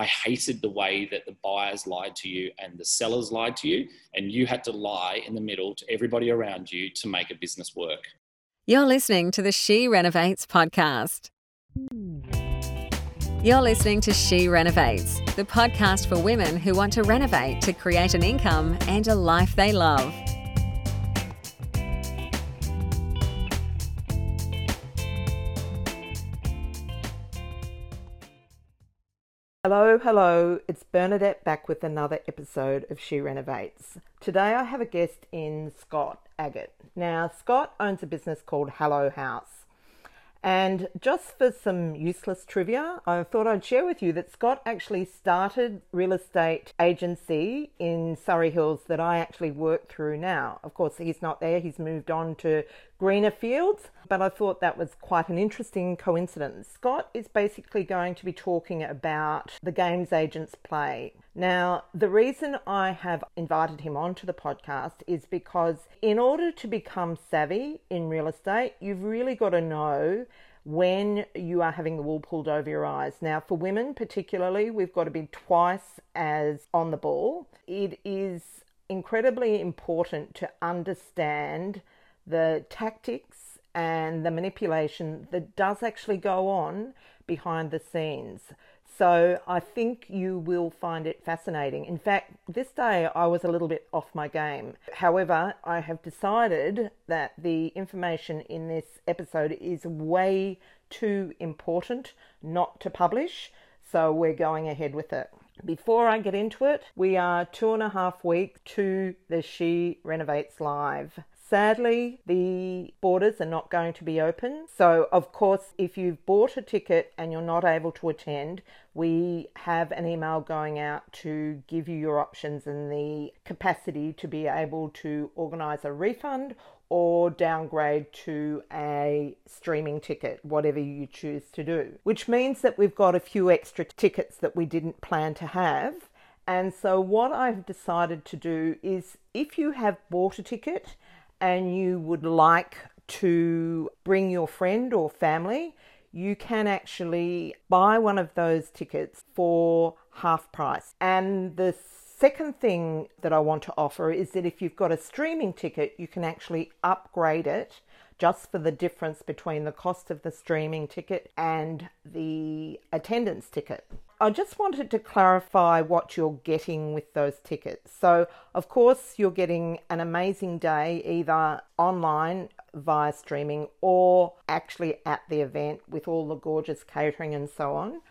I hated the way that the buyers lied to you and the sellers lied to you, and you had to lie in the middle to everybody around you to make a business work. You're listening to the She Renovates podcast. You're listening to She Renovates, the podcast for women who want to renovate to create an income and a life they love. Hello, hello, it's Bernadette back with another episode of She Renovates. Today I have a guest in Scott Agate. Now, Scott owns a business called Hello House. And just for some useless trivia, I thought I'd share with you that Scott actually started real estate agency in Surry Hills that I actually work through now. Of course, he's not there. He's moved on to greener fields, but I thought that was quite an interesting coincidence. Scott is basically going to be talking about the games agents play. Now, the reason I have invited him onto the podcast is because in order to become savvy in real estate, you've really got to know when you are having the wool pulled over your eyes. Now, for women particularly, we've got to be twice as on the ball. It is incredibly important to understand the tactics and the manipulation that does actually go on behind the scenes. So I think you will find it fascinating. In fact, this day I was a little bit off my game. However, I have decided that the information in this episode is way too important not to publish. So we're going ahead with it. Before I get into it, we are two and a half weeks to the She Renovates Live. Sadly, the borders are not going to be open. So, of course, if you've bought a ticket and you're not able to attend, we have an email going out to give you your options and the capacity to be able to organise a refund or downgrade to a streaming ticket, whatever you choose to do. Which means that we've got a few extra tickets that we didn't plan to have. And so, what I've decided to do is if you have bought a ticket and you would like to bring your friend or family, you can actually buy one of those tickets for half price. And the second thing that I want to offer is that if you've got a streaming ticket, you can actually upgrade it just for the difference between the cost of the streaming ticket and the attendance ticket. I just wanted to clarify what you're getting with those tickets. So, of course, you're getting an amazing day either online via streaming or actually at the event with all the gorgeous catering and so on.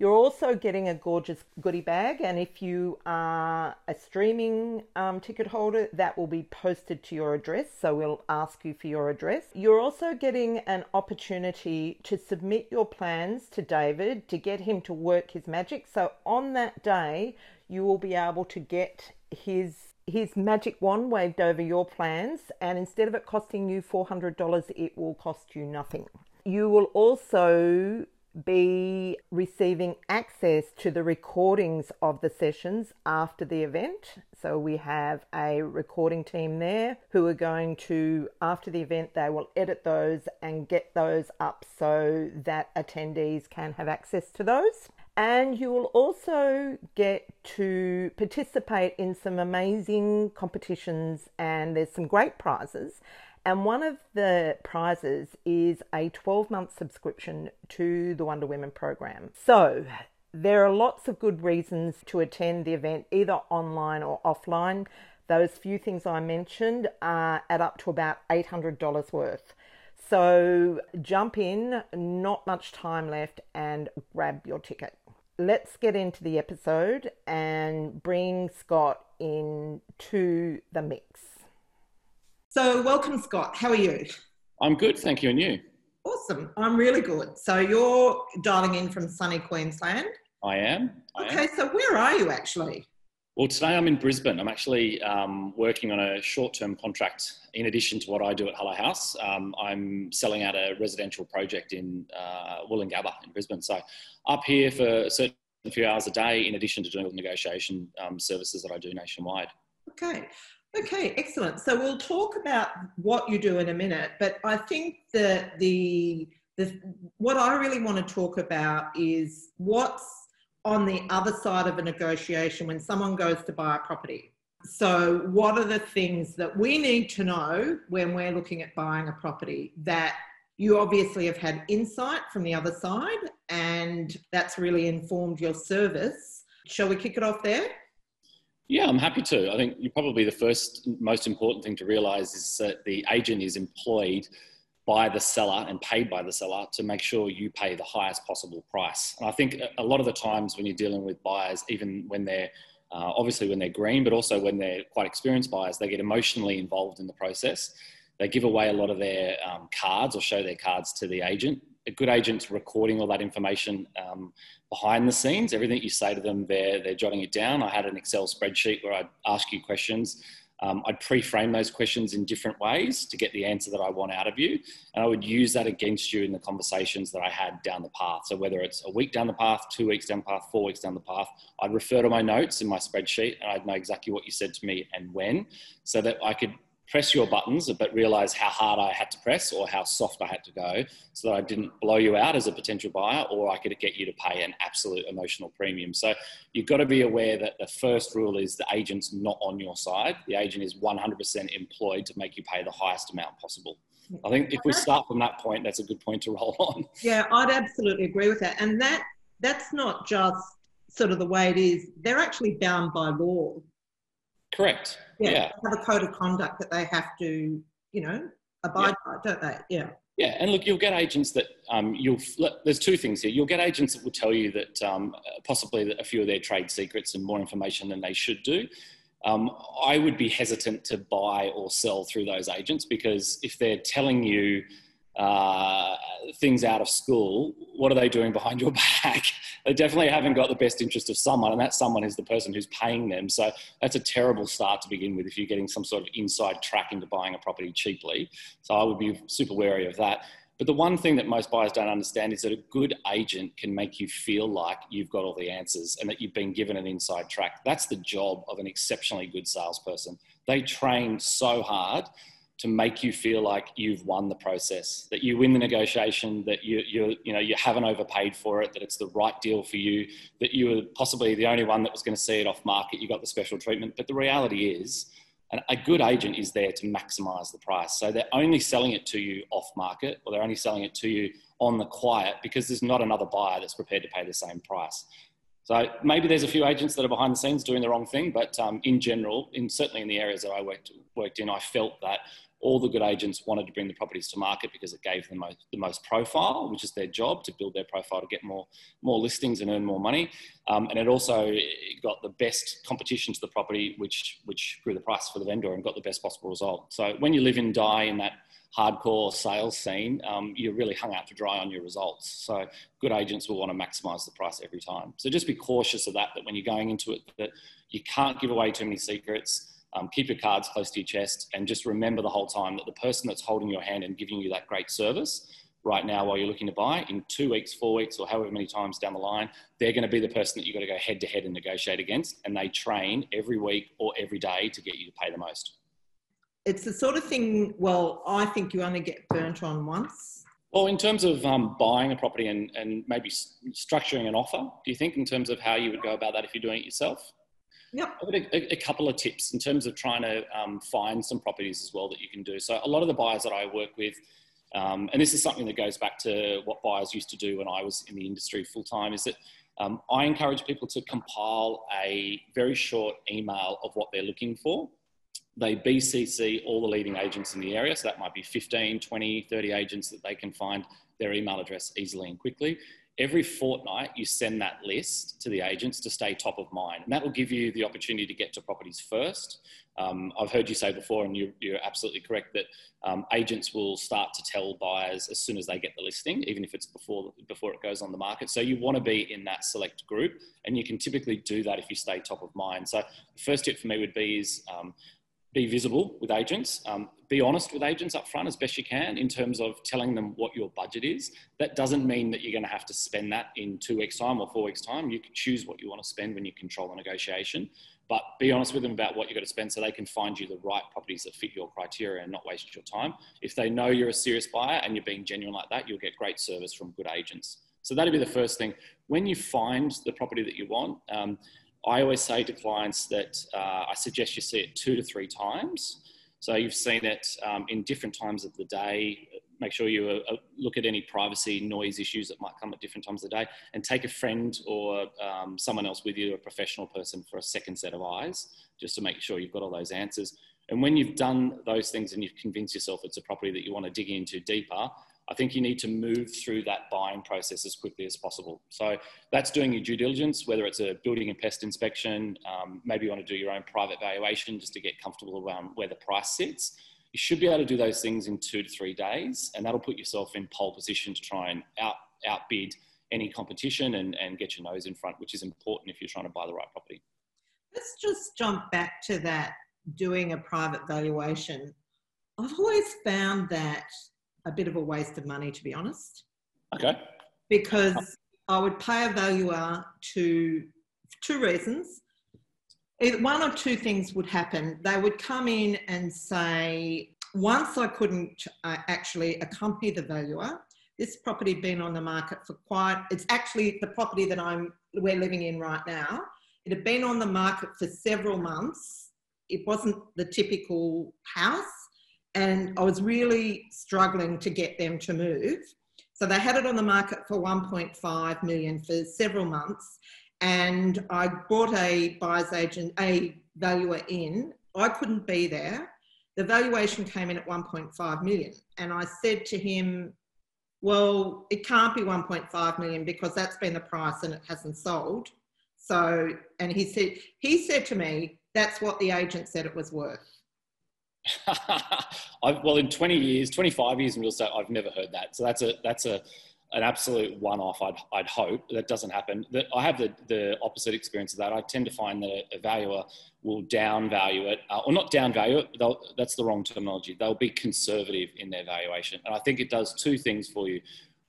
You're also getting a gorgeous goodie bag, and if you are a streaming um, ticket holder, that will be posted to your address. So we'll ask you for your address. You're also getting an opportunity to submit your plans to David to get him to work his magic. So on that day, you will be able to get his his magic wand waved over your plans, and instead of it costing you $400, it will cost you nothing. You will also be receiving access to the recordings of the sessions after the event. So we have a recording team there who are going to, after the event, they will edit those and get those up so that attendees can have access to those. And you will also get to participate in some amazing competitions, and there's some great prizes. And one of the prizes is a 12 month subscription to the Wonder Women program. So there are lots of good reasons to attend the event, either online or offline. Those few things I mentioned are add up to about $800 worth. So jump in, not much time left, and grab your ticket. Let's get into the episode and bring Scott into the mix. So, welcome, Scott. How are you? I'm good, thank you. And you? Awesome. I'm really good. So, you're dialing in from sunny Queensland? I am. I okay, am. so where are you actually? Well, today I'm in Brisbane. I'm actually um, working on a short term contract in addition to what I do at Hello House. Um, I'm selling out a residential project in uh, Woolloongabba in Brisbane. So, up here for a certain few hours a day, in addition to doing all the negotiation um, services that I do nationwide. Okay. Okay, excellent. So we'll talk about what you do in a minute, but I think that the, the what I really want to talk about is what's on the other side of a negotiation when someone goes to buy a property. So, what are the things that we need to know when we're looking at buying a property that you obviously have had insight from the other side and that's really informed your service? Shall we kick it off there? Yeah, I'm happy to. I think probably the first most important thing to realize is that the agent is employed by the seller and paid by the seller to make sure you pay the highest possible price. And I think a lot of the times when you're dealing with buyers, even when they're uh, obviously when they're green, but also when they're quite experienced buyers, they get emotionally involved in the process. They give away a lot of their um, cards or show their cards to the agent. A good agent's recording all that information um, behind the scenes. Everything you say to them, they're, they're jotting it down. I had an Excel spreadsheet where I'd ask you questions um, I'd pre-frame those questions in different ways to get the answer that I want out of you. And I would use that against you in the conversations that I had down the path. So whether it's a week down the path, two weeks down the path, four weeks down the path, I'd refer to my notes in my spreadsheet and I'd know exactly what you said to me and when so that I could press your buttons, but realize how hard I had to press or how soft I had to go so that I didn't blow you out as a potential buyer or I could get you to pay an absolute emotional premium. So you've got to be aware that the first rule is the agent's not on your side. The agent is 100% employed to make you pay the highest amount possible. I think if we start from that point, that's a good point to roll on. Yeah, I'd absolutely agree with that. And that that's not just sort of the way it is. They're actually bound by law. Correct yeah, yeah. have a code of conduct that they have to, you know, abide yeah. by, don't they? Yeah. Yeah, and look, you'll get agents that um, you'll. There's two things here. You'll get agents that will tell you that um, possibly a few of their trade secrets and more information than they should do. Um, I would be hesitant to buy or sell through those agents because if they're telling you uh, things out of school, what are they doing behind your back? they definitely haven't got the best interest of someone, and that someone is the person who's paying them. So that's a terrible start to begin with if you're getting some sort of inside track into buying a property cheaply. So I would be super wary of that. But the one thing that most buyers don't understand is that a good agent can make you feel like you've got all the answers and that you've been given an inside track. That's the job of an exceptionally good salesperson. They train so hard to make you feel like you've won the process, that you win the negotiation, that you, you, you, know, you haven't overpaid for it, that it's the right deal for you, that you were possibly the only one that was going to see it off market, you got the special treatment. But the reality is, a good agent is there to maximize the price. So they're only selling it to you off market or they're only selling it to you on the quiet because there's not another buyer that's prepared to pay the same price. So maybe there's a few agents that are behind the scenes doing the wrong thing, but um, in general, in certainly in the areas that I worked worked in, I felt that all the good agents wanted to bring the properties to market because it gave them most, the most profile, which is their job to build their profile to get more, more listings and earn more money. Um, and it also got the best competition to the property, which, which grew the price for the vendor and got the best possible result. So when you live and die in that hardcore sales scene, um, you're really hung out to dry on your results. So good agents will want to maximize the price every time. So just be cautious of that, that when you're going into it, that you can't give away too many secrets um, keep your cards close to your chest and just remember the whole time that the person that's holding your hand and giving you that great service right now while you're looking to buy in two weeks, four weeks, or however many times down the line, they're going to be the person that you've got to go head to head and negotiate against. And they train every week or every day to get you to pay the most. It's the sort of thing, well, I think you only get burnt on once. Well, in terms of um, buying a property and, and maybe structuring an offer, do you think in terms of how you would go about that if you're doing it yourself? Yep. A, a, couple of tips in terms of trying to um, find some properties as well that you can do. So a lot of the buyers that I work with, um, and this is something that goes back to what buyers used to do when I was in the industry full time, is that um, I encourage people to compile a very short email of what they're looking for. They BCC all the leading agents in the area. So that might be 15, 20, 30 agents that they can find their email address easily and quickly every fortnight you send that list to the agents to stay top of mind. And that will give you the opportunity to get to properties first. Um, I've heard you say before, and you, are absolutely correct, that um, agents will start to tell buyers as soon as they get the listing, even if it's before, before it goes on the market. So you want to be in that select group, and you can typically do that if you stay top of mind. So the first tip for me would be is um, be visible with agents, um, be honest with agents up front as best you can in terms of telling them what your budget is. That doesn't mean that you're going to have to spend that in two weeks' time or four weeks' time. You can choose what you want to spend when you control the negotiation, but be honest with them about what you've got to spend so they can find you the right properties that fit your criteria and not waste your time. If they know you're a serious buyer and you're being genuine like that, you'll get great service from good agents. So that'd be the first thing. When you find the property that you want, um, I always say to clients that uh, I suggest you see it two to three times. So you've seen it um, in different times of the day. Make sure you uh, look at any privacy noise issues that might come at different times of the day, and take a friend or um, someone else with you, a professional person, for a second set of eyes, just to make sure you've got all those answers. And when you've done those things and you've convinced yourself it's a property that you want to dig into deeper, I think you need to move through that buying process as quickly as possible. So that's doing your due diligence, whether it's a building and pest inspection, um, maybe you want to do your own private valuation just to get comfortable around where the price sits. You should be able to do those things in two to three days, and that'll put yourself in pole position to try and out outbid any competition and, and get your nose in front, which is important if you're trying to buy the right property. Let's just jump back to that doing a private valuation. I've always found that a bit of a waste of money, to be honest. Okay. Because I would pay a valuer to two reasons. Either one or two things would happen. They would come in and say, once I couldn't uh, actually accompany the valuer, this property had been on the market for quite, it's actually the property that I'm, we're living in right now. It had been on the market for several months. It wasn't the typical house and I was really struggling to get them to move. So they had it on the market for 1.5 million for several months, and I brought a buyer's agent, a valuer in. I couldn't be there. The valuation came in at 1.5 million, and I said to him, "Well, it can't be 1.5 million because that's been the price and it hasn't sold." So, and he said he said to me, "That's what the agent said it was worth." Well, in 20 years, 25 years in real estate, I've never heard that. So that's a that's a an absolute one-off. I'd, I'd hope that doesn't happen. That I have the, the opposite experience of that. I tend to find that a, valuer will down value it, uh, or not down value it. That's the wrong terminology. They'll be conservative in their valuation, and I think it does two things for you.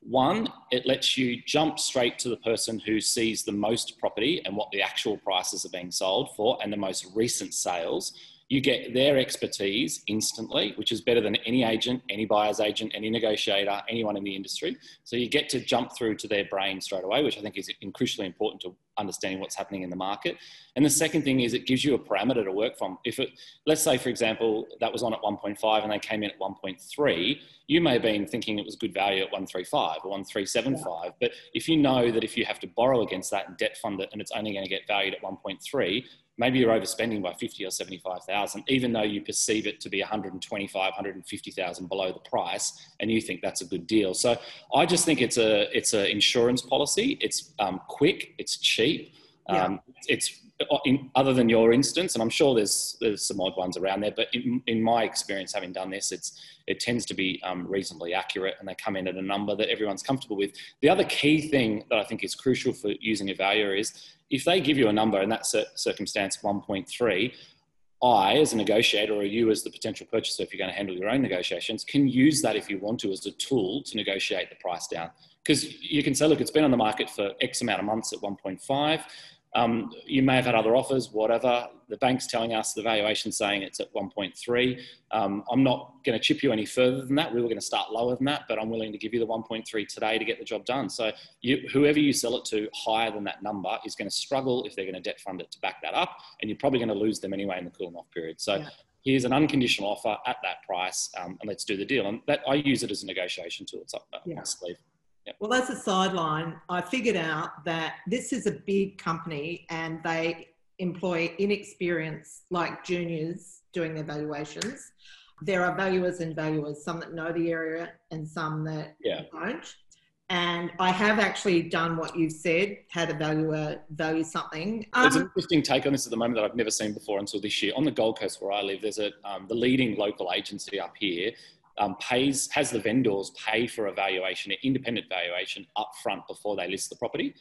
One, it lets you jump straight to the person who sees the most property and what the actual prices are being sold for, and the most recent sales you get their expertise instantly, which is better than any agent, any buyer's agent, any negotiator, anyone in the industry. So you get to jump through to their brain straight away, which I think is crucially important to understanding what's happening in the market. And the second thing is it gives you a parameter to work from. If it, let's say, for example, that was on at 1.5 and they came in at 1.3, you may have been thinking it was good value at 135 or 1375. Yeah. But if you know that if you have to borrow against that and debt fund it and it's only going to get valued at 1.3, maybe you're overspending by 50 or 75,000, even though you perceive it to be 125, 150,000 below the price, and you think that's a good deal. So I just think it's a it's an insurance policy. It's um, quick, it's cheap, yeah. um, it's in, other than your instance, and I'm sure there's there's some odd ones around there, but in, in my experience, having done this, it's it tends to be um, reasonably accurate, and they come in at a number that everyone's comfortable with. The other key thing that I think is crucial for using a valuer is if they give you a number in that circumstance, 1.3. I, as a negotiator, or you as the potential purchaser, if you're going to handle your own negotiations, can use that if you want to as a tool to negotiate the price down. Because you can say, look, it's been on the market for X amount of months at 1.5. Um, you may have had other offers, whatever. The bank's telling us the valuation saying it's at 1.3. Um, I'm not going to chip you any further than that. We were going to start lower than that, but I'm willing to give you the 1.3 today to get the job done. So you, whoever you sell it to higher than that number is going to struggle if they're going to debt fund it to back that up, and you're probably going to lose them anyway in the cooling off period. So. Yeah. Here's an unconditional offer at that price, um, and let's do the deal. And that I use it as a negotiation tool. It's up yeah. my sleeve. Yep. Well, as a sideline, I figured out that this is a big company and they employ inexperienced, like juniors, doing their valuations. There are valuers and valuers, some that know the area and some that yeah. don't. And I have actually done what you've said, had a valuer value something. Um, there's an interesting take on this at the moment that I've never seen before until this year. On the Gold Coast where I live, there's a um, the leading local agency up here um, pays has the vendors pay for a valuation, an independent valuation up front before they list the property.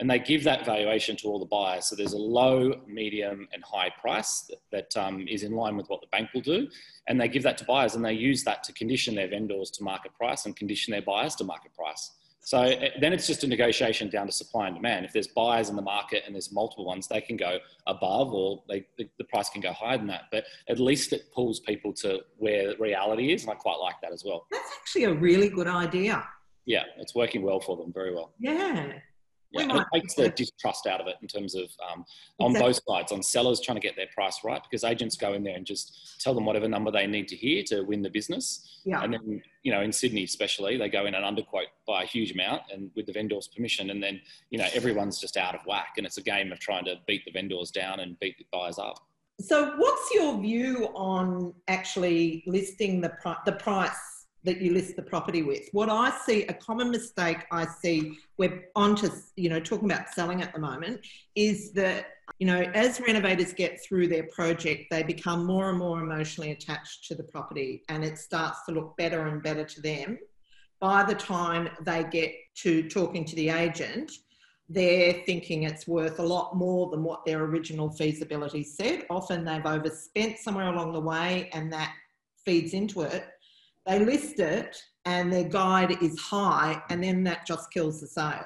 And they give that valuation to all the buyers. So there's a low, medium, and high price that, that um, is in line with what the bank will do. And they give that to buyers and they use that to condition their vendors to market price and condition their buyers to market price. So eh, then it's just a negotiation down to supply and demand. If there's buyers in the market and there's multiple ones, they can go above or they, the, the, price can go higher than that. But at least it pulls people to where reality is. And I quite like that as well. That's actually a really good idea. Yeah, it's working well for them, very well. Yeah. Yeah, it takes the distrust out of it in terms of um, on exactly. both sides, on sellers trying to get their price right, because agents go in there and just tell them whatever number they need to hear to win the business. Yeah. And then, you know, in Sydney especially, they go in and underquote by a huge amount and with the vendor's permission. And then, you know, everyone's just out of whack. And it's a game of trying to beat the vendors down and beat the buyers up. So, what's your view on actually listing the, the price that you list the property with. What I see, a common mistake I see, we're onto, you know, talking about selling at the moment, is that, you know, as renovators get through their project, they become more and more emotionally attached to the property and it starts to look better and better to them. By the time they get to talking to the agent, they're thinking it's worth a lot more than what their original feasibility said. Often they've overspent somewhere along the way and that feeds into it they list it and their guide is high and then that just kills the sale.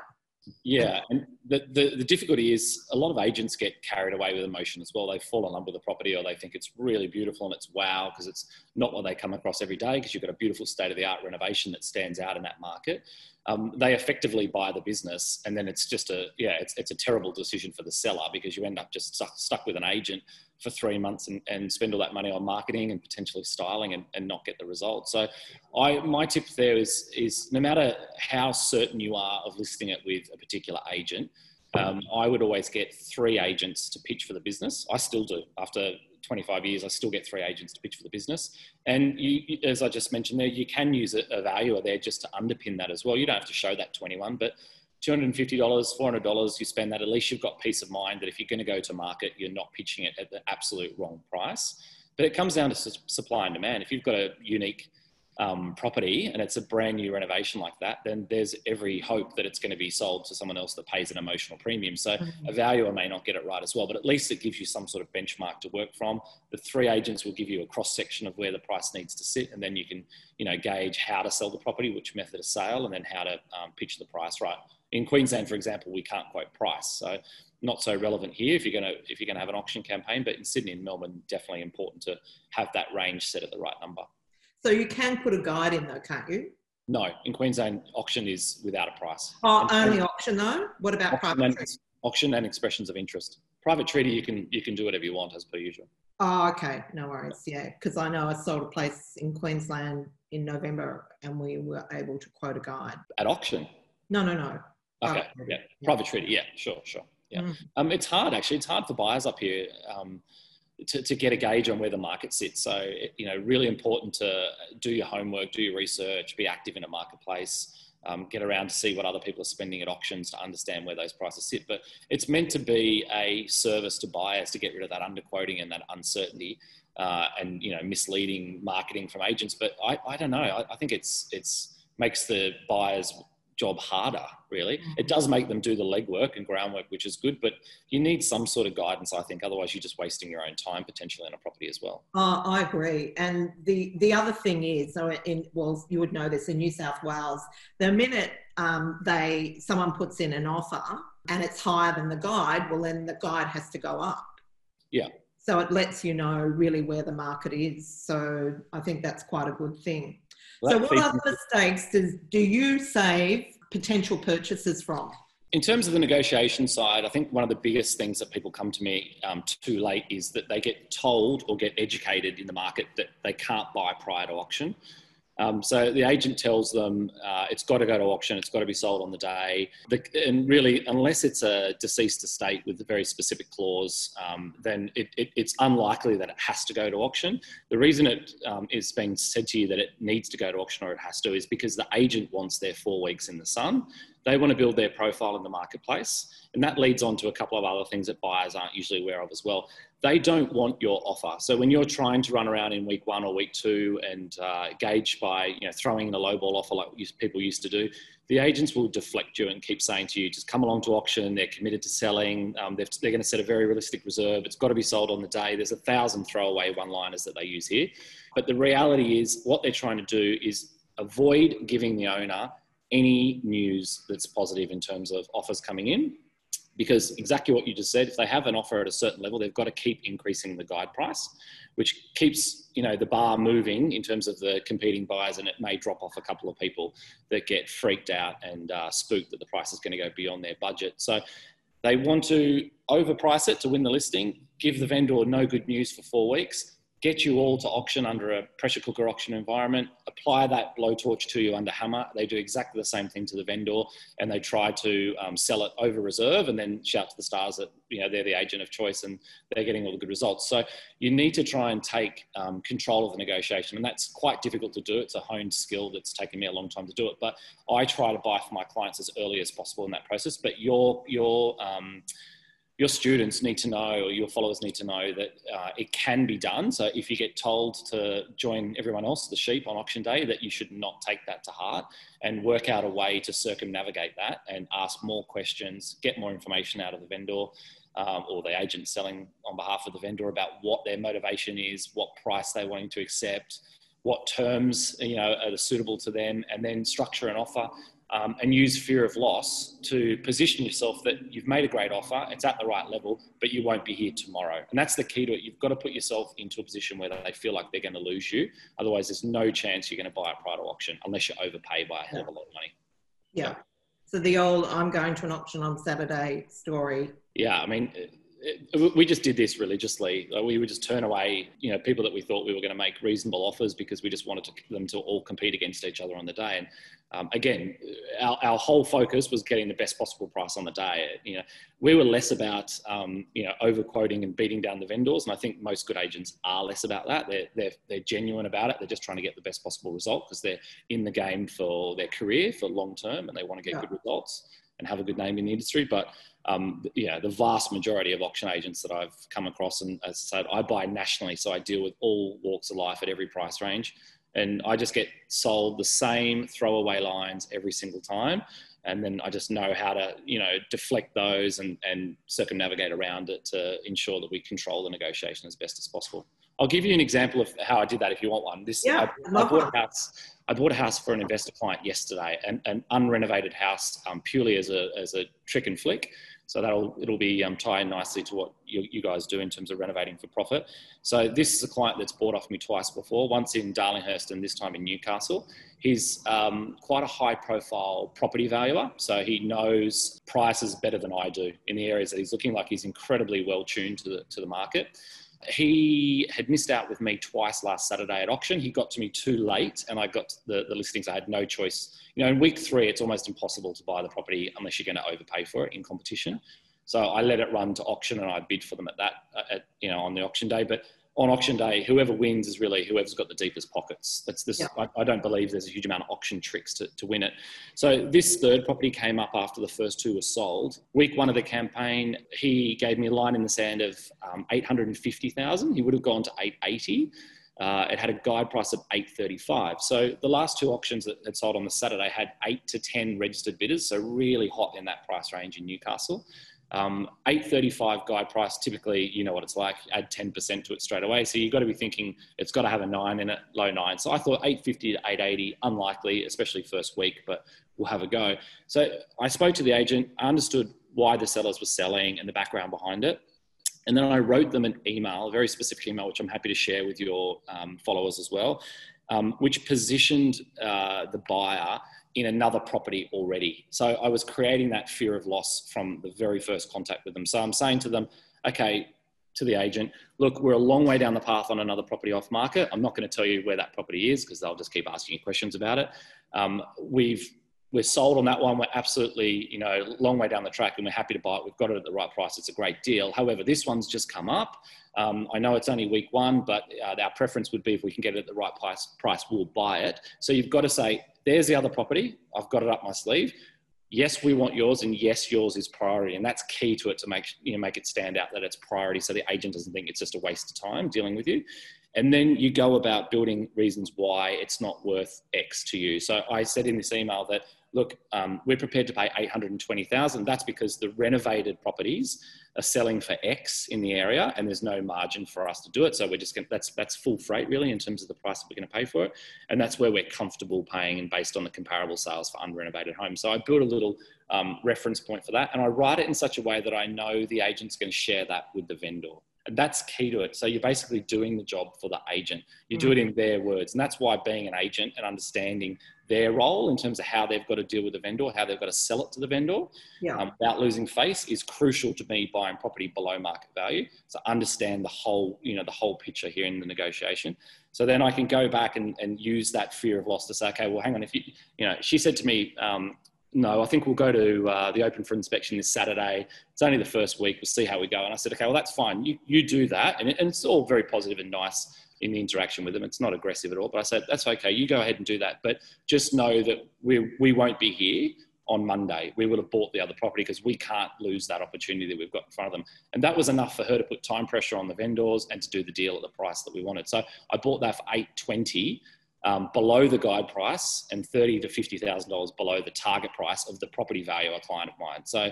Yeah and the, the, difficulty is a lot of agents get carried away with emotion as well they fall in love with the property or they think it's really beautiful and it's wow because it's not what they come across every day because you've got a beautiful state of the art renovation that stands out in that market um, they effectively buy the business and then it's just a yeah it's, it's a terrible decision for the seller because you end up just stuck, stuck with an agent for three months and, and spend all that money on marketing and potentially styling and, and not get the result. So I my tip there is is no matter how certain you are of listing it with a particular agent, um, I would always get three agents to pitch for the business. I still do. After 25 years, I still get three agents to pitch for the business. And you, as I just mentioned there, you can use a, a valuer there just to underpin that as well. You don't have to show that to anyone, but $250, $400, you spend that, at least you've got peace of mind that if you're going to go to market, you're not pitching it at the absolute wrong price. But it comes down to su- supply and demand. If you've got a unique um, property and it's a brand new renovation like that, then there's every hope that it's going to be sold to someone else that pays an emotional premium. So mm-hmm. a valuer may not get it right as well, but at least it gives you some sort of benchmark to work from. The three agents will give you a cross section of where the price needs to sit, and then you can, you know, gauge how to sell the property, which method of sale, and then how to um, pitch the price right. In Queensland, for example, we can't quote price, so not so relevant here if you're going to if you're going to have an auction campaign. But in Sydney and Melbourne, definitely important to have that range set at the right number. So you can put a guide in though, can't you? No, in Queensland, auction is without a price. Oh, and only auction though. What about auction private? And, auction and expressions of interest. Private treaty, you can you can do whatever you want as per usual. Oh, okay, no worries. Yeah, because I know I sold a place in Queensland in November, and we were able to quote a guide at auction. No, no, no. Okay, yeah, private treaty. Yeah, sure, sure. Yeah, mm. um, it's hard actually. It's hard for buyers up here. Um, to, to get a gauge on where the market sits. So, you know, really important to do your homework, do your research, be active in a marketplace, um, get around to see what other people are spending at auctions to understand where those prices sit. But it's meant to be a service to buyers to get rid of that underquoting and that uncertainty. Uh, and you know misleading marketing from agents, but I, I don't know. I, I think it's it's makes the buyers job harder, really. Mm-hmm. It does make them do the legwork and groundwork, which is good, but you need some sort of guidance, I think. Otherwise, you're just wasting your own time potentially on a property as well. Uh, I agree. And the, the other thing is, so in, well, you would know this in New South Wales, the minute um, they someone puts in an offer and it's higher than the guide, well, then the guide has to go up. Yeah. So it lets you know really where the market is. So I think that's quite a good thing so, what other mistakes does, do you save potential purchases from? In terms of the negotiation side, I think one of the biggest things that people come to me um, too late is that they get told or get educated in the market that they can't buy prior to auction. Um, so the agent tells them uh, it's got to go to auction, it's got to be sold on the day. The, and really, unless it's a deceased estate with a very specific clause, um, then it, it, it's unlikely that it has to go to auction. The reason it um, is being said to you that it needs to go to auction or it has to is because the agent wants their four weeks in the sun. They want to build their profile in the marketplace. And that leads on to a couple of other things that buyers aren't usually aware of as well they don't want your offer. So when you're trying to run around in week one or week two and uh, gauge by you know throwing in a lowball offer like people used to do, the agents will deflect you and keep saying to you, just come along to auction. They're committed to selling. Um, they're, they're going to set a very realistic reserve. It's got to be sold on the day. There's a thousand throwaway one-liners that they use here, but the reality is what they're trying to do is avoid giving the owner any news that's positive in terms of offers coming in because exactly what you just said, if they have an offer at a certain level, they've got to keep increasing the guide price, which keeps you know the bar moving in terms of the competing buyers, and it may drop off a couple of people that get freaked out and uh, spooked that the price is going to go beyond their budget. So they want to overprice it to win the listing, give the vendor no good news for four weeks, get you all to auction under a pressure cooker auction environment, apply that blowtorch to you under hammer. They do exactly the same thing to the vendor and they try to um, sell it over reserve and then shout to the stars that you know they're the agent of choice and they're getting all the good results. So you need to try and take um, control of the negotiation and that's quite difficult to do. It's a honed skill that's taken me a long time to do it, but I try to buy for my clients as early as possible in that process. But your your um, your students need to know or your followers need to know that uh, it can be done. So if you get told to join everyone else, the sheep on auction day, that you should not take that to heart and work out a way to circumnavigate that and ask more questions, get more information out of the vendor um, or the agent selling on behalf of the vendor about what their motivation is, what price they're wanting to accept, what terms you know are suitable to them, and then structure an offer um, and use fear of loss to position yourself that you've made a great offer, it's at the right level, but you won't be here tomorrow. And that's the key to it. You've got to put yourself into a position where they feel like they're going to lose you. Otherwise, there's no chance you're going to buy a private auction unless you overpay by a hell of a lot of money. Yeah. So the old I'm going to an auction on Saturday story. Yeah. I mean, it, we just did this religiously. We would just turn away, you know, people that we thought we were going to make reasonable offers because we just wanted to, them to all compete against each other on the day. And um, again, our, our whole focus was getting the best possible price on the day. You know, we were less about, um, you know, overquoting and beating down the vendors. And I think most good agents are less about that. They're, they're, they're genuine about it. They're just trying to get the best possible result because they're in the game for their career for long term and they want to get yeah. good results and have a good name in the industry. But um, yeah, the vast majority of auction agents that I've come across, and as I said, I buy nationally, so I deal with all walks of life at every price range, and I just get sold the same throwaway lines every single time, and then I just know how to, you know, deflect those and, and circumnavigate around it to ensure that we control the negotiation as best as possible. I'll give you an example of how I did that if you want one. This yeah, I, I bought a house. I bought a house for an investor client yesterday, an, an unrenovated house, um, purely as a as a trick and flick. So that'll it'll be um, nicely to what you, you, guys do in terms of renovating for profit. So this is a client that's bought off me twice before, once in Darlinghurst and this time in Newcastle. He's um, quite a high profile property valuer, so he knows prices better than I do in the areas that he's looking like. He's incredibly well tuned to the to the market. He had missed out with me twice last Saturday at auction. He got to me too late and I got the, the listings. I had no choice. You know, in week three, it's almost impossible to buy the property unless you're going to overpay for it in competition. So I let it run to auction and I bid for them at that, at, you know, on the auction day. But on auction day, whoever wins is really whoever's got the deepest pockets. That's this. Yeah. I, I, don't believe there's a huge amount of auction tricks to, to win it. So this third property came up after the first two were sold. Week one of the campaign, he gave me a line in the sand of um, 850,000. He would have gone to 880. Uh, it had a guide price of 835. So the last two auctions that had sold on the Saturday had eight to 10 registered bidders. So really hot in that price range in Newcastle. Um, 835 guide price, typically, you know what it's like, add 10% to it straight away. So you've got to be thinking it's got to have a nine in it, low nine. So I thought 850 to 880, unlikely, especially first week, but we'll have a go. So I spoke to the agent, I understood why the sellers were selling and the background behind it. And then I wrote them an email, a very specific email, which I'm happy to share with your um, followers as well, um, which positioned uh, the buyer in another property already. So I was creating that fear of loss from the very first contact with them. So I'm saying to them, okay, to the agent, look, we're a long way down the path on another property off market. I'm not going to tell you where that property is because they'll just keep asking you questions about it. Um, we've we're sold on that one. We're absolutely, you know, long way down the track and we're happy to buy it. We've got it at the right price. It's a great deal. However, this one's just come up. Um, I know it's only week one, but uh, our preference would be if we can get it at the right price, price, we'll buy it. So you've got to say, there's the other property. I've got it up my sleeve. Yes, we want yours, and yes, yours is priority, and that's key to it to make you know make it stand out that it's priority, so the agent doesn't think it's just a waste of time dealing with you. And then you go about building reasons why it's not worth X to you. So I said in this email that look, um, we're prepared to pay 820,000. That's because the renovated properties are selling for X in the area and there's no margin for us to do it. So we're just going that's, that's full freight really in terms of the price that we're going to pay for it. And that's where we're comfortable paying and based on the comparable sales for unrenovated homes. So I built a little um, reference point for that. And I write it in such a way that I know the agent's going to share that with the vendor. And that's key to it. So you're basically doing the job for the agent. You mm. do it in their words. And that's why being an agent and understanding their role in terms of how they've got to deal with the vendor, how they've got to sell it to the vendor yeah. um, without losing face is crucial to me buying property below market value. So understand the whole, you know, the whole picture here in the negotiation. So then I can go back and, and use that fear of loss to say, okay, well, hang on, if you, you know, she said to me, um, no, I think we'll go to uh, the open for inspection this Saturday. It's only the first week. We'll see how we go. And I said, okay, well, that's fine. You, you do that. And, it, and it's all very positive and nice in the interaction with them. It's not aggressive at all. But I said, that's okay. You go ahead and do that. But just know that we, we won't be here on Monday. We would have bought the other property because we can't lose that opportunity that we've got in front of them. And that was enough for her to put time pressure on the vendors and to do the deal at the price that we wanted. So I bought that for 820 um, below the guide price and thirty to fifty thousand dollars below the target price of the property value a client of mine. So,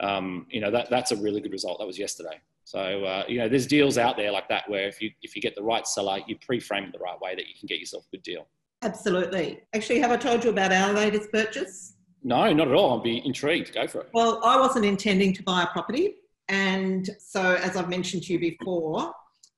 um, you know that that's a really good result. That was yesterday. So uh, you know, there's deals out there like that where if you if you get the right seller, you pre-frame it the right way, that you can get yourself a good deal. Absolutely. Actually, have I told you about our latest purchase? No, not at all. I'd be intrigued. Go for it. Well, I wasn't intending to buy a property, and so as I've mentioned to you before,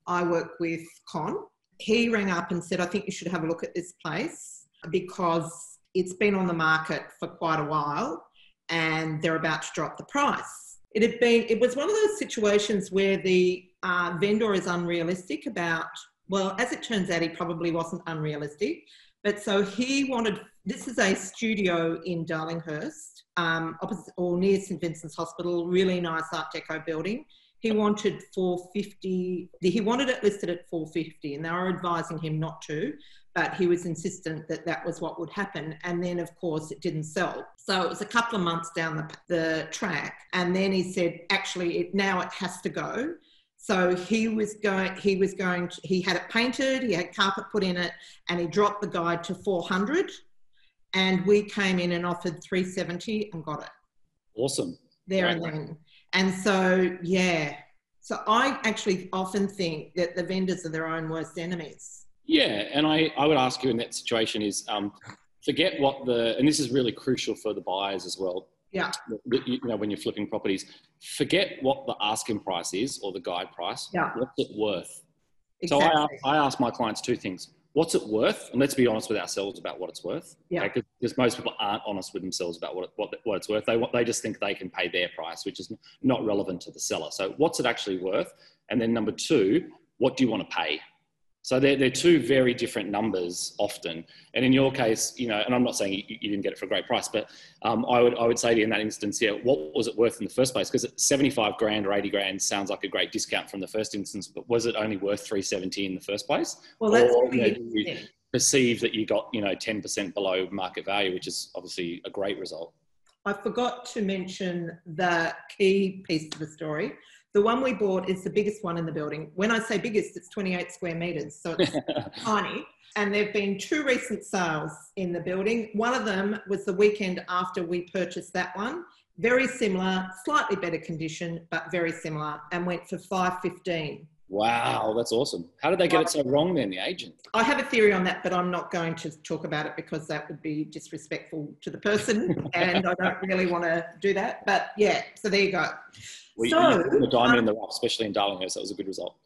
I work with Con he rang up and said, I think you should have a look at this place because it's been on the market for quite a while and they're about to drop the price. It had been, it was one of those situations where the uh, vendor is unrealistic about, well, as it turns out, he probably wasn't unrealistic. But so he wanted, this is a studio in Darlinghurst, um, opposite or near St Vincent's Hospital, really nice Art Deco building. He wanted 450. He wanted it listed at 450, and they were advising him not to. But he was insistent that that was what would happen. And then, of course, it didn't sell. So it was a couple of months down the, the track. And then he said, actually, it, now it has to go. So he was going. He was going. To, he had it painted. He had carpet put in it, and he dropped the guide to 400. And we came in and offered 370 and got it. Awesome. There right. and then. And so, yeah. So I actually often think that the vendors are their own worst enemies. Yeah. And I, I would ask you in that situation is um, forget what the, and this is really crucial for the buyers as well. Yeah. You know, when you're flipping properties, forget what the asking price is or the guide price. Yeah. What's it worth? Exactly. So I I ask my clients two things what's it worth? And let's be honest with ourselves about what it's worth. Yeah. Because okay? most people aren't honest with themselves about what, it, what, what it's worth. They, they just think they can pay their price, which is not relevant to the seller. So what's it actually worth? And then number two, what do you want to pay? So they're, they're two very different numbers often. And in your case, you know, and I'm not saying you, you didn't get it for a great price, but um, I, would, I would say to you in that instance, yeah, what was it worth in the first place? Because 75 grand or 80 grand sounds like a great discount from the first instance, but was it only worth 370 in the first place? Well, that's or, really you know, perceive that you got, you know, 10% below market value, which is obviously a great result. I forgot to mention the key piece of the story. The one we bought is the biggest one in the building. When I say biggest, it's 28 square meters, so it's tiny. And there have been two recent sales in the building. One of them was the weekend after we purchased that one. Very similar, slightly better condition, but very similar, and went for 515. Wow, that's awesome. How did they get it so wrong then, the agent? I have a theory on that, but I'm not going to talk about it because that would be disrespectful to the person, and I don't really want to do that. But yeah, so there you go. Well, so, the diamond um, in the rough, especially in Darlinghurst, that was a good result.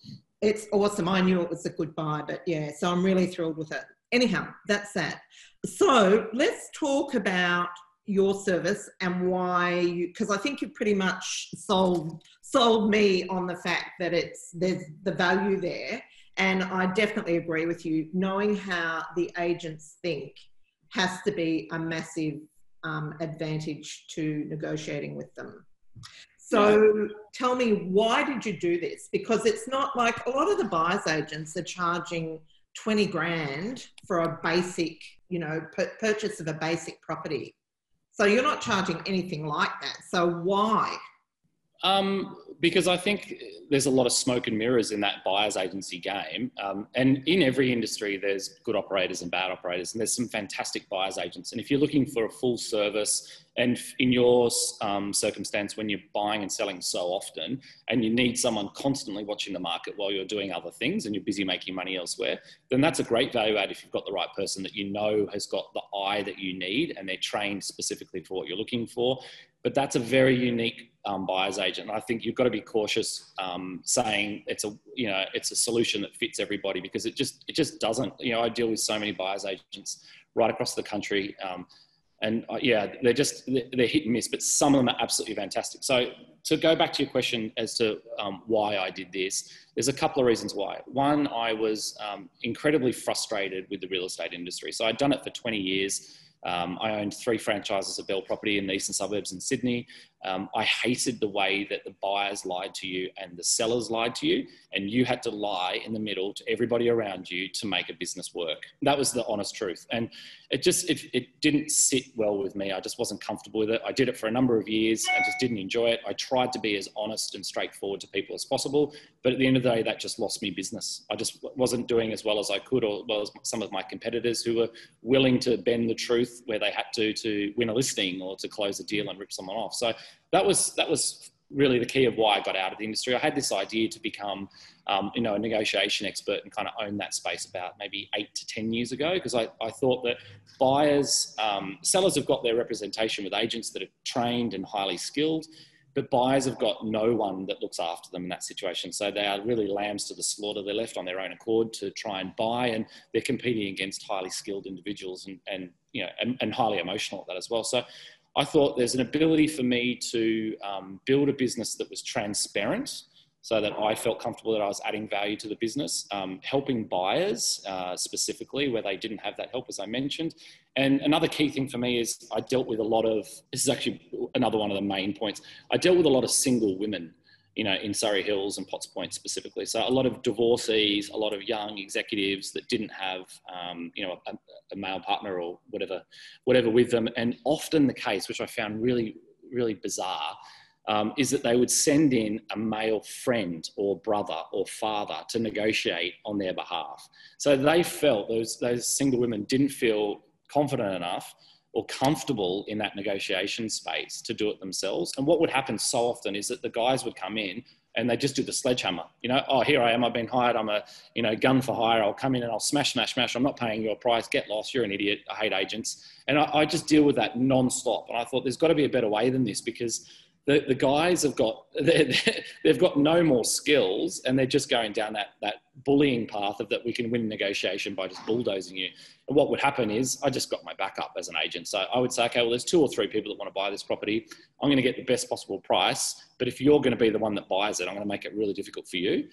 It's awesome. I knew it was a good buy, but yeah, so I'm really thrilled with it. Anyhow, that's that. So let's talk about your service and why you because I think you've pretty much sold sold me on the fact that it's there's the value there. And I definitely agree with you. Knowing how the agents think has to be a massive um, advantage to negotiating with them. So tell me, why did you do this? Because it's not like a lot of the buyer's agents are charging 20 grand for a basic, you know, purchase of a basic property. So you're not charging anything like that. So why? Um, because I think there's a lot of smoke and mirrors in that buyer's agency game. Um, and in every industry, there's good operators and bad operators, and there's some fantastic buyer's agents. And if you're looking for a full service, and in your um, circumstance, when you're buying and selling so often, and you need someone constantly watching the market while you're doing other things and you're busy making money elsewhere, then that's a great value add if you've got the right person that you know has got the eye that you need and they're trained specifically for what you're looking for but that's a very unique um, buyer's agent. I think you've got to be cautious um, saying it's a you know it's a solution that fits everybody because it just it just doesn't. You know, I deal with so many buyer's agents right across the country, um, and uh, yeah, they're just they're hit and miss. But some of them are absolutely fantastic. So to go back to your question as to um, why I did this, there's a couple of reasons why. One, I was um, incredibly frustrated with the real estate industry. So I'd done it for 20 years. Um, I owned three franchises of Belle Property in the eastern suburbs in Sydney. Um, I hated the way that the buyers lied to you and the sellers lied to you, and you had to lie in the middle to everybody around you to make a business work. That was the honest truth, and it just it, it didn't sit well with me. I just wasn't comfortable with it. I did it for a number of years and just didn't enjoy it. I tried to be as honest and straightforward to people as possible, but at the end of the day, that just lost me business. I just wasn't doing as well as I could, or well as some of my competitors who were willing to bend the truth where they had to to win a listing or to close a deal and rip someone off. So that was that was really the key of why I got out of the industry. I had this idea to become, um, you know, a negotiation expert and kind of own that space about maybe eight to 10 years ago, because I, I thought that buyers, um, sellers have got their representation with agents that are trained and highly skilled, but buyers have got no one that looks after them in that situation. So they are really lambs to the slaughter. They're left on their own accord to try and buy, and they're competing against highly skilled individuals and, and you know, and, and highly emotional at that as well. So I thought there's an ability for me to um, build a business that was transparent so that I felt comfortable that I was adding value to the business, um, helping buyers uh, specifically where they didn't have that help, as I mentioned. And another key thing for me is I dealt with a lot of, this is actually another one of the main points, I dealt with a lot of single women you know, in Surry Hills and Potts Point specifically. So a lot of divorcees, a lot of young executives that didn't have, um, you know, a, a, male partner or whatever, whatever with them. And often the case, which I found really, really bizarre, um, is that they would send in a male friend or brother or father to negotiate on their behalf. So they felt those those single women didn't feel confident enough or comfortable in that negotiation space to do it themselves. And what would happen so often is that the guys would come in and they just do the sledgehammer. You know, oh, here I am, I've been hired, I'm a, you know, gun for hire, I'll come in and I'll smash, smash, smash, I'm not paying your price, get lost, you're an idiot, I hate agents. And I, I just deal with that non-stop. And I thought there's got to be a better way than this because the, the guys have got they've got no more skills and they're just going down that that bullying path of that we can win negotiation by just bulldozing you. And what would happen is i just got my backup as an agent. So i would say okay well there's two or three people that want to buy this property. I'm going to get the best possible price. But if you're going to be the one that buys it i'm going to make it really difficult for you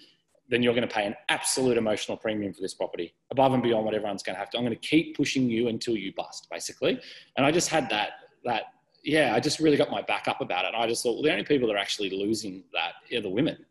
then you're going to pay an absolute emotional premium for this property above and beyond what everyone's going to have to. I'm going to keep pushing you until you bust basically. And i just had that that yeah, I just really got my back up about it. And I just thought, well, the only people that are actually losing that are the women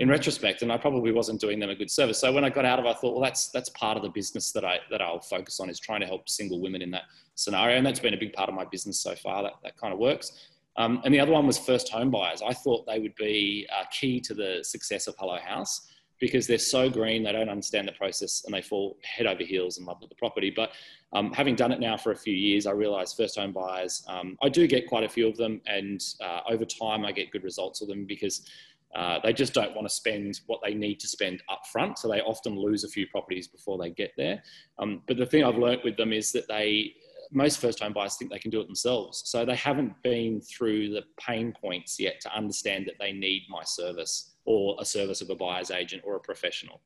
in retrospect. And I probably wasn't doing them a good service. So when I got out of it, I thought, well, that's, that's part of the business that I, that I'll focus on is trying to help single women in that scenario. And that's been a big part of my business so far. That, that kind of works. Um, and the other one was first home buyers. I thought they would be uh, key to the success of Hello House because they're so green, they don't understand the process and they fall head over heels in love with the property. But um, having done it now for a few years, I realise first home buyers, um, I do get quite a few of them, and uh, over time, I get good results of them because uh, they just don't want to spend what they need to spend up front. So they often lose a few properties before they get there. Um, but the thing I've learnt with them is that they, most first home buyers think they can do it themselves. So they haven't been through the pain points yet to understand that they need my service or a service of a buyer's agent or a professional.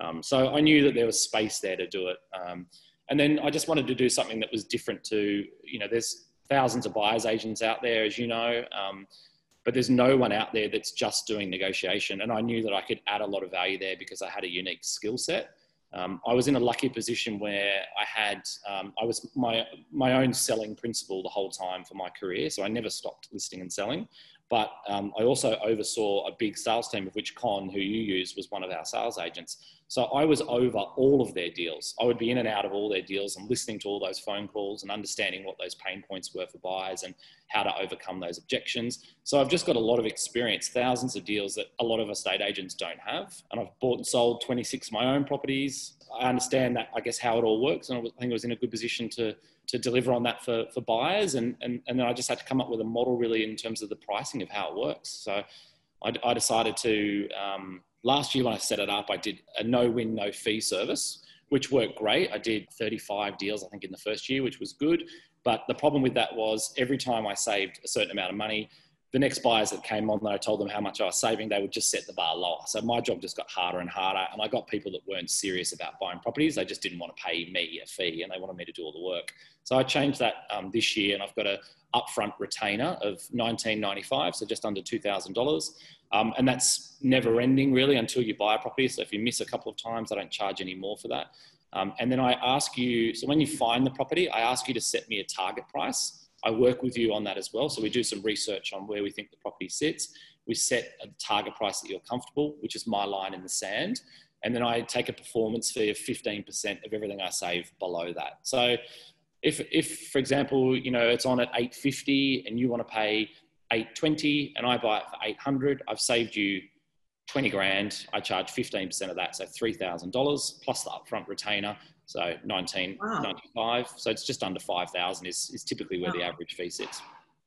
Um, so I knew that there was space there to do it. Um, and then I just wanted to do something that was different to, you know, there's thousands of buyer's agents out there, as you know, um, but there's no one out there that's just doing negotiation. And I knew that I could add a lot of value there because I had a unique skill set. Um, I was in a lucky position where I had, um, I was my, my own selling principal the whole time for my career. So I never stopped listing and selling. But um, I also oversaw a big sales team, of which Con, who you use, was one of our sales agents. So I was over all of their deals. I would be in and out of all their deals and listening to all those phone calls and understanding what those pain points were for buyers and how to overcome those objections. So I've just got a lot of experience, thousands of deals that a lot of estate agents don't have. And I've bought and sold 26 of my own properties. I understand that, I guess, how it all works. And I think I was in a good position to to deliver on that for, for buyers. And, and, and then I just had to come up with a model really in terms of the pricing of how it works. So I, I decided to, um, last year when I set it up, I did a no win, no fee service, which worked great. I did 35 deals, I think, in the first year, which was good. But the problem with that was every time I saved a certain amount of money, the next buyers that came on that I told them how much I was saving, they would just set the bar lower. So my job just got harder and harder. And I got people that weren't serious about buying properties. They just didn't want to pay me a fee and they wanted me to do all the work. So I changed that um, this year and I've got a upfront retainer of 1995, so just under $2,000. Um, and that's never ending really until you buy a property. So if you miss a couple of times, I don't charge any more for that. Um, and then I ask you, so when you find the property, I ask you to set me a target price. I work with you on that as well. So we do some research on where we think the property sits. We set a target price that you're comfortable, which is my line in the sand. And then I take a performance fee of 15% of everything I save below that. So if, if for example, you know, it's on at 850 and you want to pay 820 and I buy it for 800, I've saved you 20 grand. I charge 15% of that. So $3,000 plus the upfront retainer. So 1995. Wow. So it's just under 5,000 is, is typically where wow. the average fee sits.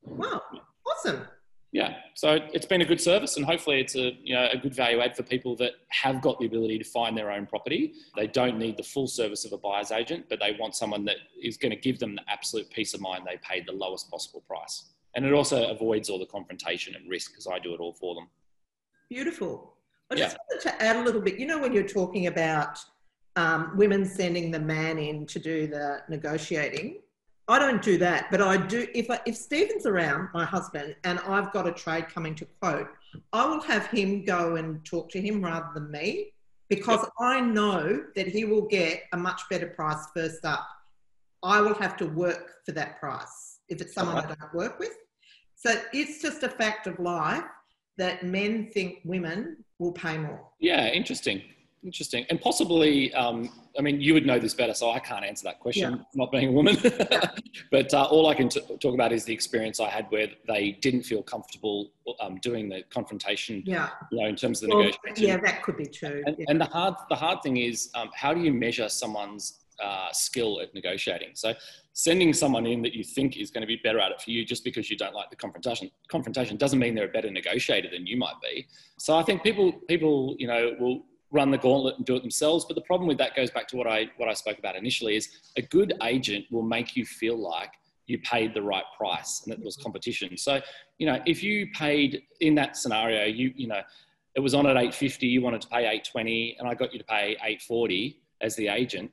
Wow. Awesome. Yeah. So it's been a good service and hopefully it's a, you know, a good value add for people that have got the ability to find their own property. They don't need the full service of a buyer's agent, but they want someone that is going to give them the absolute peace of mind they paid the lowest possible price. And it also avoids all the confrontation and risk because I do it all for them. Beautiful. I just yeah. wanted to add a little bit. You know, when you're talking about um, women sending the man in to do the negotiating. I don't do that, but I do. If I, if Stephen's around, my husband, and I've got a trade coming to quote, I will have him go and talk to him rather than me, because yep. I know that he will get a much better price first up. I will have to work for that price if it's someone I don't work with. So it's just a fact of life that men think women will pay more. Yeah, interesting. Interesting. And possibly, um, I mean, you would know this better, so I can't answer that question, yeah. not being a woman. but uh, all I can t- talk about is the experience I had where they didn't feel comfortable um, doing the confrontation, yeah. you know, in terms of the well, negotiation. Yeah, that could be true. And, yeah. and the, hard, the hard thing is, um, how do you measure someone's uh, skill at negotiating? So sending someone in that you think is going to be better at it for you just because you don't like the confrontation confrontation doesn't mean they're a better negotiator than you might be. So I think people, people, you know, will run the gauntlet and do it themselves. But the problem with that goes back to what I what I spoke about initially is a good agent will make you feel like you paid the right price and that there was competition. So, you know, if you paid in that scenario, you you know, it was on at 850, you wanted to pay 820, and I got you to pay 840 as the agent,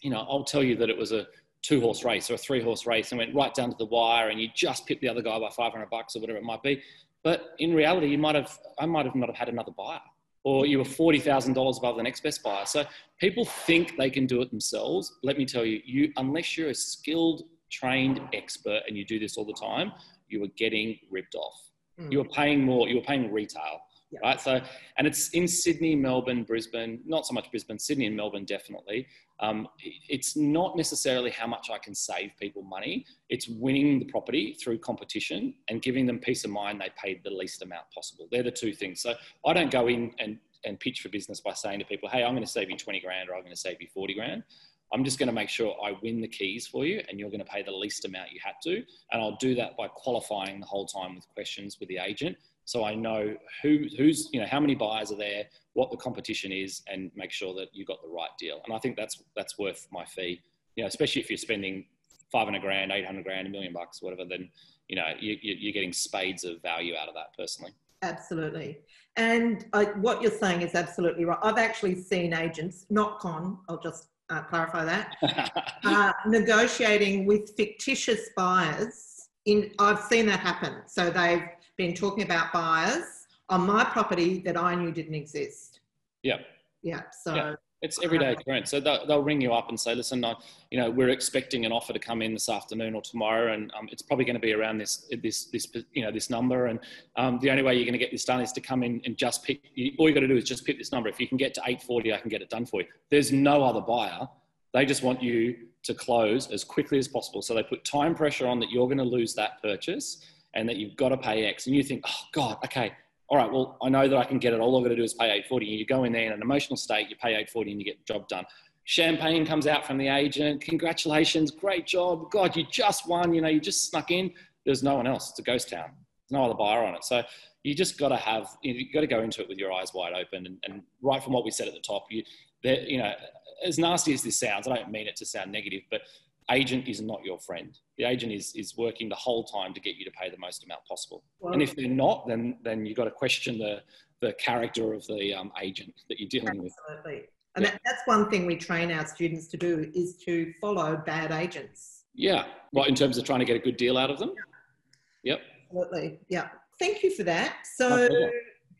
you know, I'll tell you that it was a two horse race or a three horse race and went right down to the wire and you just pipped the other guy by 500 bucks or whatever it might be. But in reality, you might have, I might have not have had another buyer or you were $40,000 above the next best buyer. So people think they can do it themselves. Let me tell you, you unless you're a skilled, trained expert and you do this all the time, you are getting ripped off. Mm. You are paying more, you are paying retail. Right. So, and it's in Sydney, Melbourne, Brisbane, not so much Brisbane, Sydney and Melbourne, definitely. Um, it's not necessarily how much I can save people money. It's winning the property through competition and giving them peace of mind they paid the least amount possible. They're the two things. So I don't go in and, and pitch for business by saying to people, hey, I'm going to save you 20 grand or I'm going to save you 40 grand. I'm just going to make sure I win the keys for you and you're going to pay the least amount you had to. And I'll do that by qualifying the whole time with questions with the agent so I know who, who's, you know, how many buyers are there, what the competition is, and make sure that you got the right deal. And I think that's that's worth my fee. You know, especially if you're spending 500 grand, 800 grand, a million bucks, whatever, then, you know, you, you're getting spades of value out of that personally. Absolutely. And uh, what you're saying is absolutely right. I've actually seen agents, not con, I'll just uh, clarify that, uh, negotiating with fictitious buyers. In I've seen that happen. So they've been talking about buyers on my property that I knew didn't exist. Yeah. Yeah. So yeah. it's everyday occurrence. So they'll, they'll, ring you up and say, listen, I, you know, we're expecting an offer to come in this afternoon or tomorrow, and um, it's probably going to be around this, this, this, you know, this number. And um, the only way you're going to get this done is to come in and just pick. All you got to do is just pick this number. If you can get to 840, I can get it done for you. There's no other buyer. They just want you to close as quickly as possible. So they put time pressure on that you're going to lose that purchase and that you've got to pay X, and you think, oh God, okay, all right, well, I know that I can get it. All I've got to do is pay 840. And you go in there in an emotional state, you pay 840 and you get the job done. Champagne comes out from the agent. Congratulations, great job. God, you just won. You know, you just snuck in. There's no one else. It's a ghost town. There's no other buyer on it. So you just got to have, you got to go into it with your eyes wide open. And, and right from what we said at the top, you, you know, as nasty as this sounds, I don't mean it to sound negative, but agent is not your friend. The agent is is working the whole time to get you to pay the most amount possible. And if they're not, then then you've got to question the the character of the um, agent that you're dealing absolutely. with. Absolutely. And yeah. that, that's one thing we train our students to do is to follow bad agents. Yeah. Well, in terms of trying to get a good deal out of them. Yeah. Yep. Absolutely. Yeah. Thank you for that. So,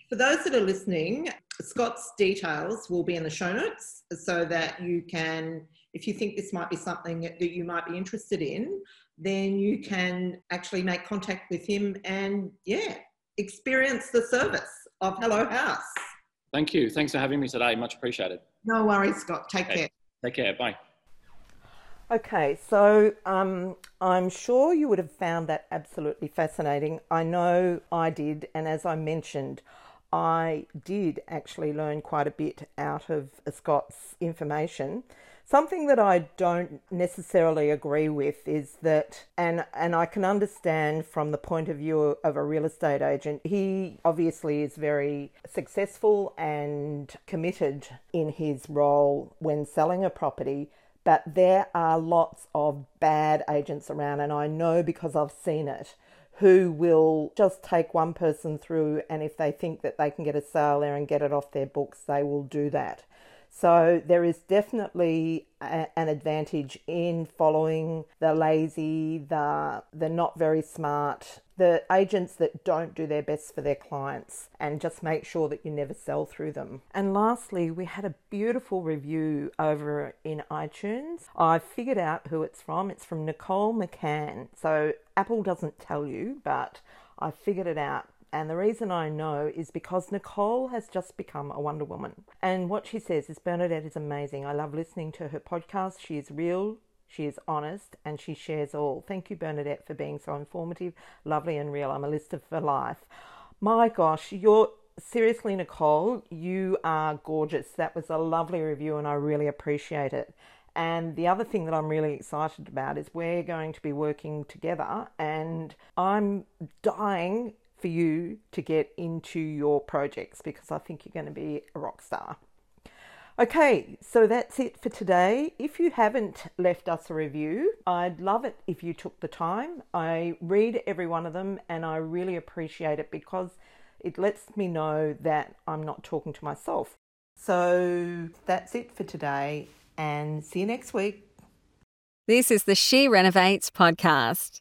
for those that are listening, Scott's details will be in the show notes so that you can, if you think this might be something that you might be interested in, then you can actually make contact with him and, yeah, experience the service of Hello House. Thank you. Thanks for having me today. Much appreciated. No worries, Scott. Take okay. care. Take care. Bye. Okay, so um, I'm sure you would have found that absolutely fascinating. I know I did, and as I mentioned, I did actually learn quite a bit out of Scott's information. Something that I don't necessarily agree with is that, and, and I can understand from the point of view of a real estate agent, he obviously is very successful and committed in his role when selling a property, but there are lots of bad agents around, and I know because I've seen it who will just take one person through and if they think that they can get a sale there and get it off their books, they will do that. So there is definitely a, an advantage in following the lazy, the the not very smart, the agents that don't do their best for their clients and just make sure that you never sell through them. And lastly, we had a beautiful review over in iTunes. I figured out who it's from. It's from Nicole McCann. So Apple doesn't tell you, but I figured it out and the reason I know is because Nicole has just become a Wonder Woman. And what she says is Bernadette is amazing. I love listening to her podcast. She is real, she is honest, and she shares all. Thank you, Bernadette, for being so informative, lovely, and real. I'm a lister for life. My gosh, you're seriously, Nicole, you are gorgeous. That was a lovely review, and I really appreciate it. And the other thing that I'm really excited about is we're going to be working together, and I'm dying for you to get into your projects because I think you're going to be a rock star. Okay, so that's it for today. If you haven't left us a review, I'd love it if you took the time. I read every one of them and I really appreciate it because it lets me know that I'm not talking to myself. So that's it for today and see you next week. This is the She Renovates podcast.